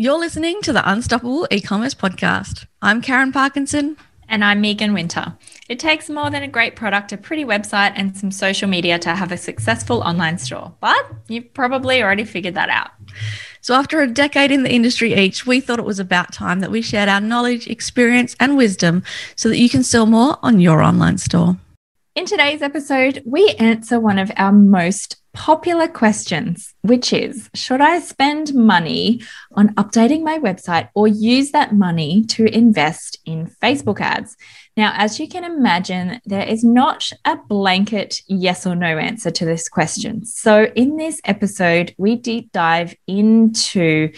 You're listening to the Unstoppable E-commerce podcast. I'm Karen Parkinson. And I'm Megan Winter. It takes more than a great product, a pretty website, and some social media to have a successful online store. But you've probably already figured that out. So, after a decade in the industry each, we thought it was about time that we shared our knowledge, experience, and wisdom so that you can sell more on your online store. In today's episode, we answer one of our most popular questions, which is Should I spend money on updating my website or use that money to invest in Facebook ads? Now, as you can imagine, there is not a blanket yes or no answer to this question. So, in this episode, we deep dive into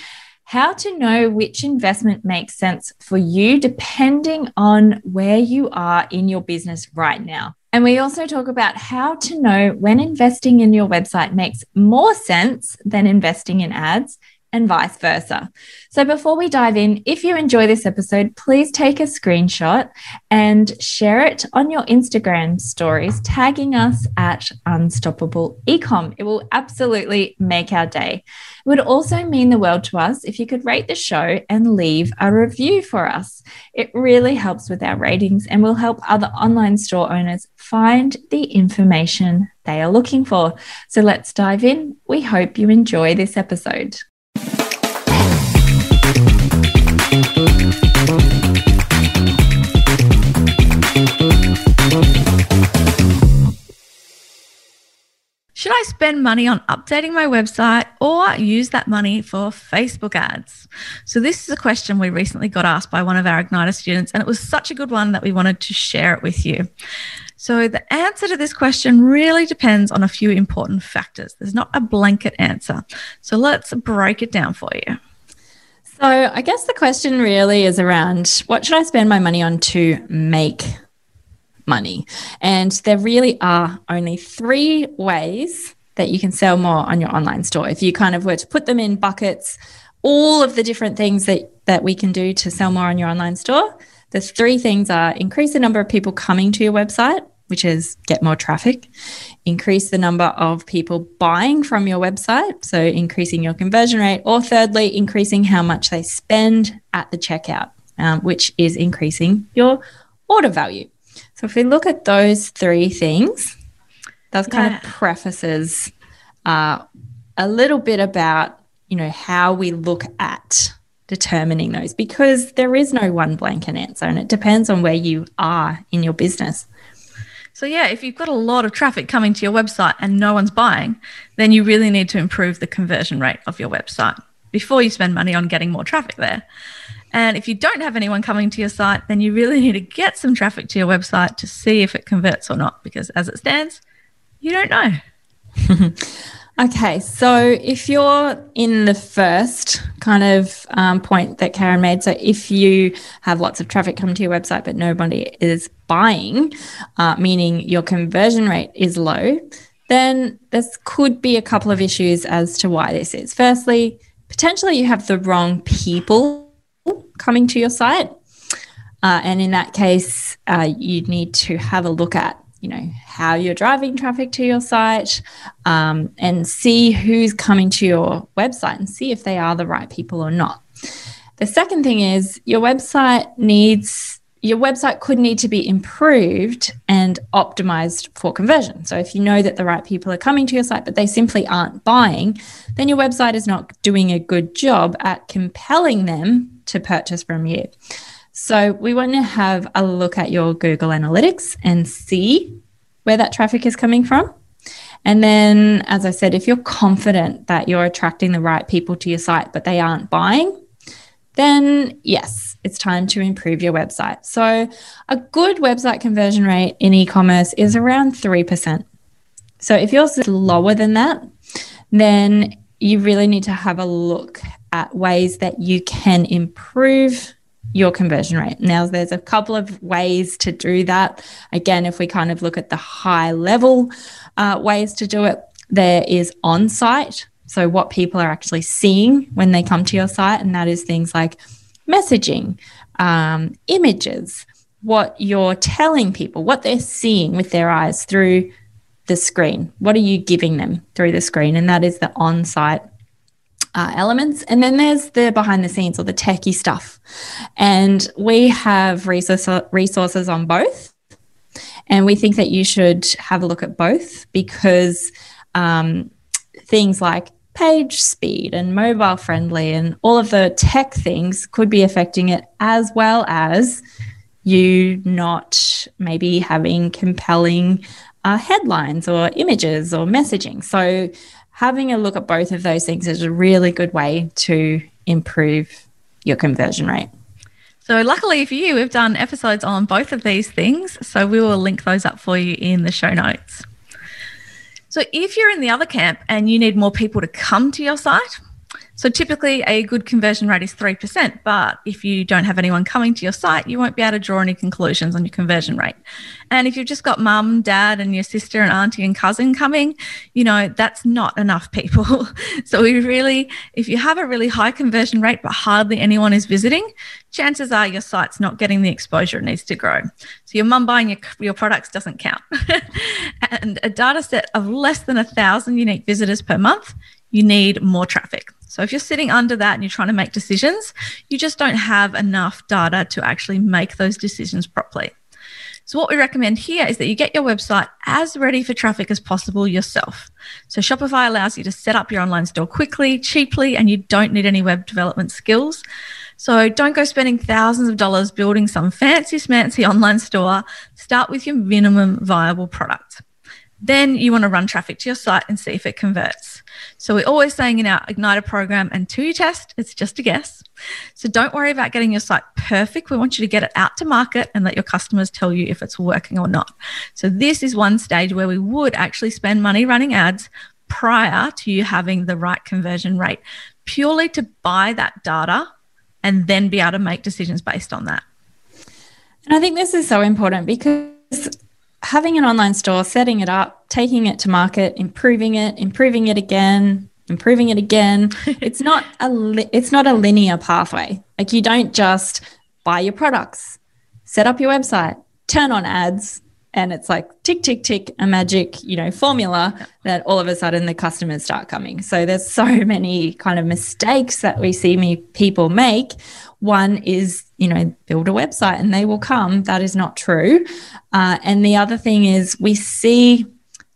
how to know which investment makes sense for you depending on where you are in your business right now. And we also talk about how to know when investing in your website makes more sense than investing in ads and vice versa. So, before we dive in, if you enjoy this episode, please take a screenshot and share it on your Instagram stories, tagging us at Unstoppable Ecom. It will absolutely make our day. It would also mean the world to us if you could rate the show and leave a review for us. It really helps with our ratings and will help other online store owners find the information they are looking for. So, let's dive in. We hope you enjoy this episode. I spend money on updating my website or use that money for Facebook ads? So, this is a question we recently got asked by one of our Igniter students, and it was such a good one that we wanted to share it with you. So, the answer to this question really depends on a few important factors. There's not a blanket answer. So, let's break it down for you. So, I guess the question really is around what should I spend my money on to make money. And there really are only three ways that you can sell more on your online store. If you kind of were to put them in buckets, all of the different things that, that we can do to sell more on your online store, the three things are increase the number of people coming to your website, which is get more traffic, increase the number of people buying from your website, so increasing your conversion rate, or thirdly, increasing how much they spend at the checkout, um, which is increasing your order value. So if we look at those three things, that yeah. kind of prefaces uh, a little bit about you know how we look at determining those because there is no one blanket answer and it depends on where you are in your business. So, yeah, if you've got a lot of traffic coming to your website and no one's buying, then you really need to improve the conversion rate of your website before you spend money on getting more traffic there. And if you don't have anyone coming to your site, then you really need to get some traffic to your website to see if it converts or not, because as it stands, you don't know. okay, so if you're in the first kind of um, point that Karen made, so if you have lots of traffic coming to your website, but nobody is buying, uh, meaning your conversion rate is low, then this could be a couple of issues as to why this is. Firstly, potentially you have the wrong people coming to your site. Uh, and in that case, uh, you need to have a look at, you know, how you're driving traffic to your site um, and see who's coming to your website and see if they are the right people or not. The second thing is your website needs your website could need to be improved and optimized for conversion. So, if you know that the right people are coming to your site, but they simply aren't buying, then your website is not doing a good job at compelling them to purchase from you. So we want to have a look at your Google Analytics and see where that traffic is coming from. And then, as I said, if you're confident that you're attracting the right people to your site, but they aren't buying, then yes, it's time to improve your website. So, a good website conversion rate in e commerce is around 3%. So, if yours is lower than that, then you really need to have a look at ways that you can improve your conversion rate. Now, there's a couple of ways to do that. Again, if we kind of look at the high level uh, ways to do it, there is on site. So, what people are actually seeing when they come to your site, and that is things like messaging, um, images, what you're telling people, what they're seeing with their eyes through the screen. What are you giving them through the screen? And that is the on site uh, elements. And then there's the behind the scenes or the techie stuff. And we have resource, resources on both. And we think that you should have a look at both because um, things like page speed and mobile friendly and all of the tech things could be affecting it as well as you not maybe having compelling uh, headlines or images or messaging. So having a look at both of those things is a really good way to improve your conversion rate. So, luckily for you, we've done episodes on both of these things. So, we will link those up for you in the show notes. So, if you're in the other camp and you need more people to come to your site, so typically a good conversion rate is 3%, but if you don't have anyone coming to your site, you won't be able to draw any conclusions on your conversion rate. And if you've just got mum, dad, and your sister and auntie and cousin coming, you know, that's not enough people. so we really, if you have a really high conversion rate, but hardly anyone is visiting, chances are your site's not getting the exposure it needs to grow. So your mum buying your, your products doesn't count. and a data set of less than a thousand unique visitors per month, you need more traffic. So if you're sitting under that and you're trying to make decisions, you just don't have enough data to actually make those decisions properly. So, what we recommend here is that you get your website as ready for traffic as possible yourself. So, Shopify allows you to set up your online store quickly, cheaply, and you don't need any web development skills. So, don't go spending thousands of dollars building some fancy smancy online store. Start with your minimum viable product. Then you want to run traffic to your site and see if it converts. So we're always saying in our Igniter program, until you test, it's just a guess. So don't worry about getting your site perfect. We want you to get it out to market and let your customers tell you if it's working or not. So this is one stage where we would actually spend money running ads prior to you having the right conversion rate, purely to buy that data and then be able to make decisions based on that. And I think this is so important because having an online store, setting it up, taking it to market, improving it, improving it again, improving it again. it's not a li- it's not a linear pathway. Like you don't just buy your products, set up your website, turn on ads, and it's like tick tick tick a magic you know formula that all of a sudden the customers start coming. So there's so many kind of mistakes that we see me people make. One is you know build a website and they will come. That is not true. Uh, and the other thing is we see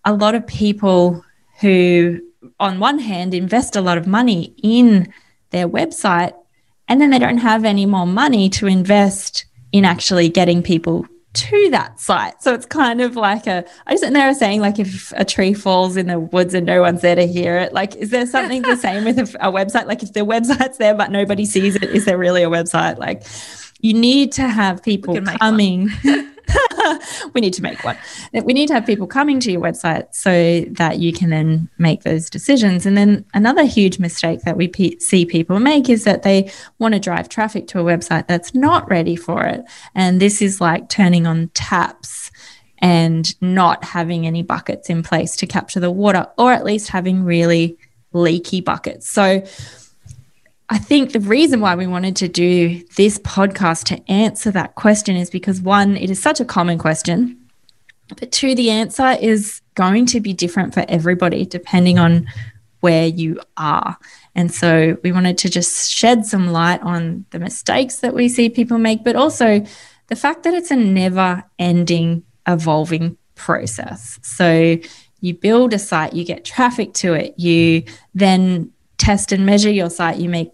a lot of people who on one hand invest a lot of money in their website and then they don't have any more money to invest in actually getting people to that site. So it's kind of like a, I was sitting there saying, like, if a tree falls in the woods and no one's there to hear it, like, is there something the same with a, a website? Like, if the website's there but nobody sees it, is there really a website? Like, you need to have people coming. we need to make one. We need to have people coming to your website so that you can then make those decisions. And then another huge mistake that we pe- see people make is that they want to drive traffic to a website that's not ready for it. And this is like turning on taps and not having any buckets in place to capture the water, or at least having really leaky buckets. So, I think the reason why we wanted to do this podcast to answer that question is because one, it is such a common question, but two, the answer is going to be different for everybody depending on where you are. And so we wanted to just shed some light on the mistakes that we see people make, but also the fact that it's a never ending, evolving process. So you build a site, you get traffic to it, you then test and measure your site, you make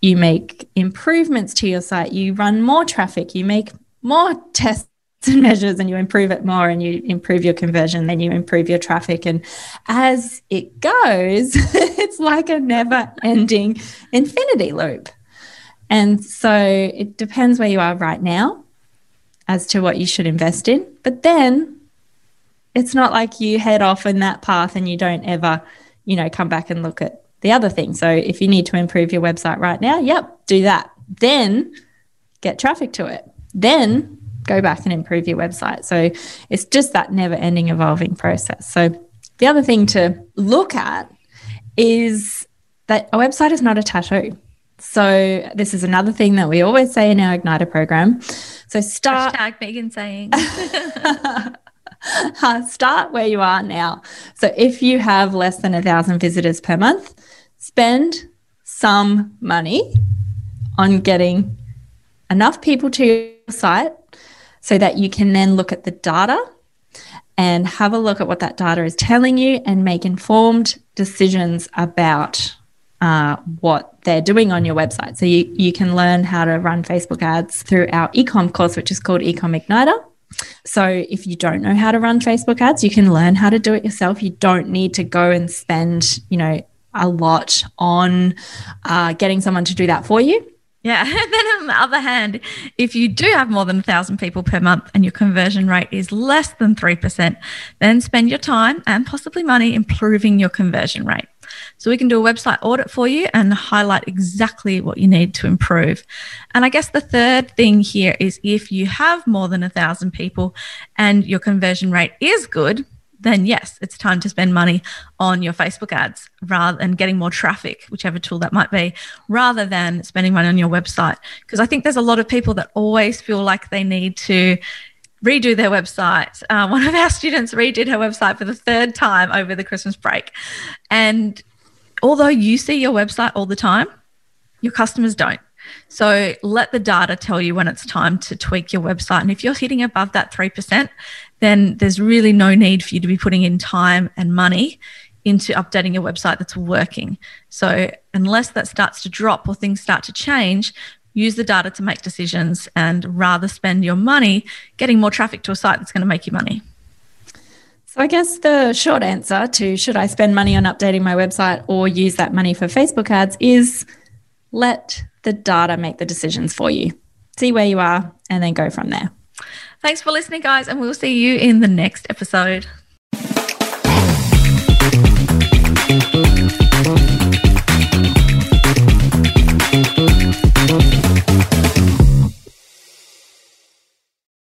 you make improvements to your site, you run more traffic, you make more tests and measures and you improve it more and you improve your conversion, then you improve your traffic. And as it goes, it's like a never ending infinity loop. And so it depends where you are right now as to what you should invest in. But then it's not like you head off in that path and you don't ever, you know, come back and look at the other thing. So if you need to improve your website right now, yep, do that. Then get traffic to it. Then go back and improve your website. So it's just that never ending evolving process. So the other thing to look at is that a website is not a tattoo. So this is another thing that we always say in our Igniter program. So start Hashtag Megan saying start where you are now. So if you have less than a thousand visitors per month, spend some money on getting enough people to your site so that you can then look at the data and have a look at what that data is telling you and make informed decisions about uh, what they're doing on your website. So you, you can learn how to run Facebook ads through our ecom course, which is called Ecom Igniter. So if you don't know how to run Facebook ads, you can learn how to do it yourself. You don't need to go and spend, you know, a lot on uh, getting someone to do that for you. Yeah. And then on the other hand, if you do have more than a thousand people per month and your conversion rate is less than 3%, then spend your time and possibly money improving your conversion rate. So we can do a website audit for you and highlight exactly what you need to improve. And I guess the third thing here is if you have more than a thousand people and your conversion rate is good, then yes, it's time to spend money on your Facebook ads rather than getting more traffic, whichever tool that might be, rather than spending money on your website. Because I think there's a lot of people that always feel like they need to redo their website. Uh, one of our students redid her website for the third time over the Christmas break. And although you see your website all the time, your customers don't. So let the data tell you when it's time to tweak your website. And if you're hitting above that 3%, then there's really no need for you to be putting in time and money into updating your website that's working. So unless that starts to drop or things start to change, use the data to make decisions and rather spend your money getting more traffic to a site that's going to make you money. So, I guess the short answer to should I spend money on updating my website or use that money for Facebook ads is let the data make the decisions for you. See where you are and then go from there. Thanks for listening, guys, and we'll see you in the next episode.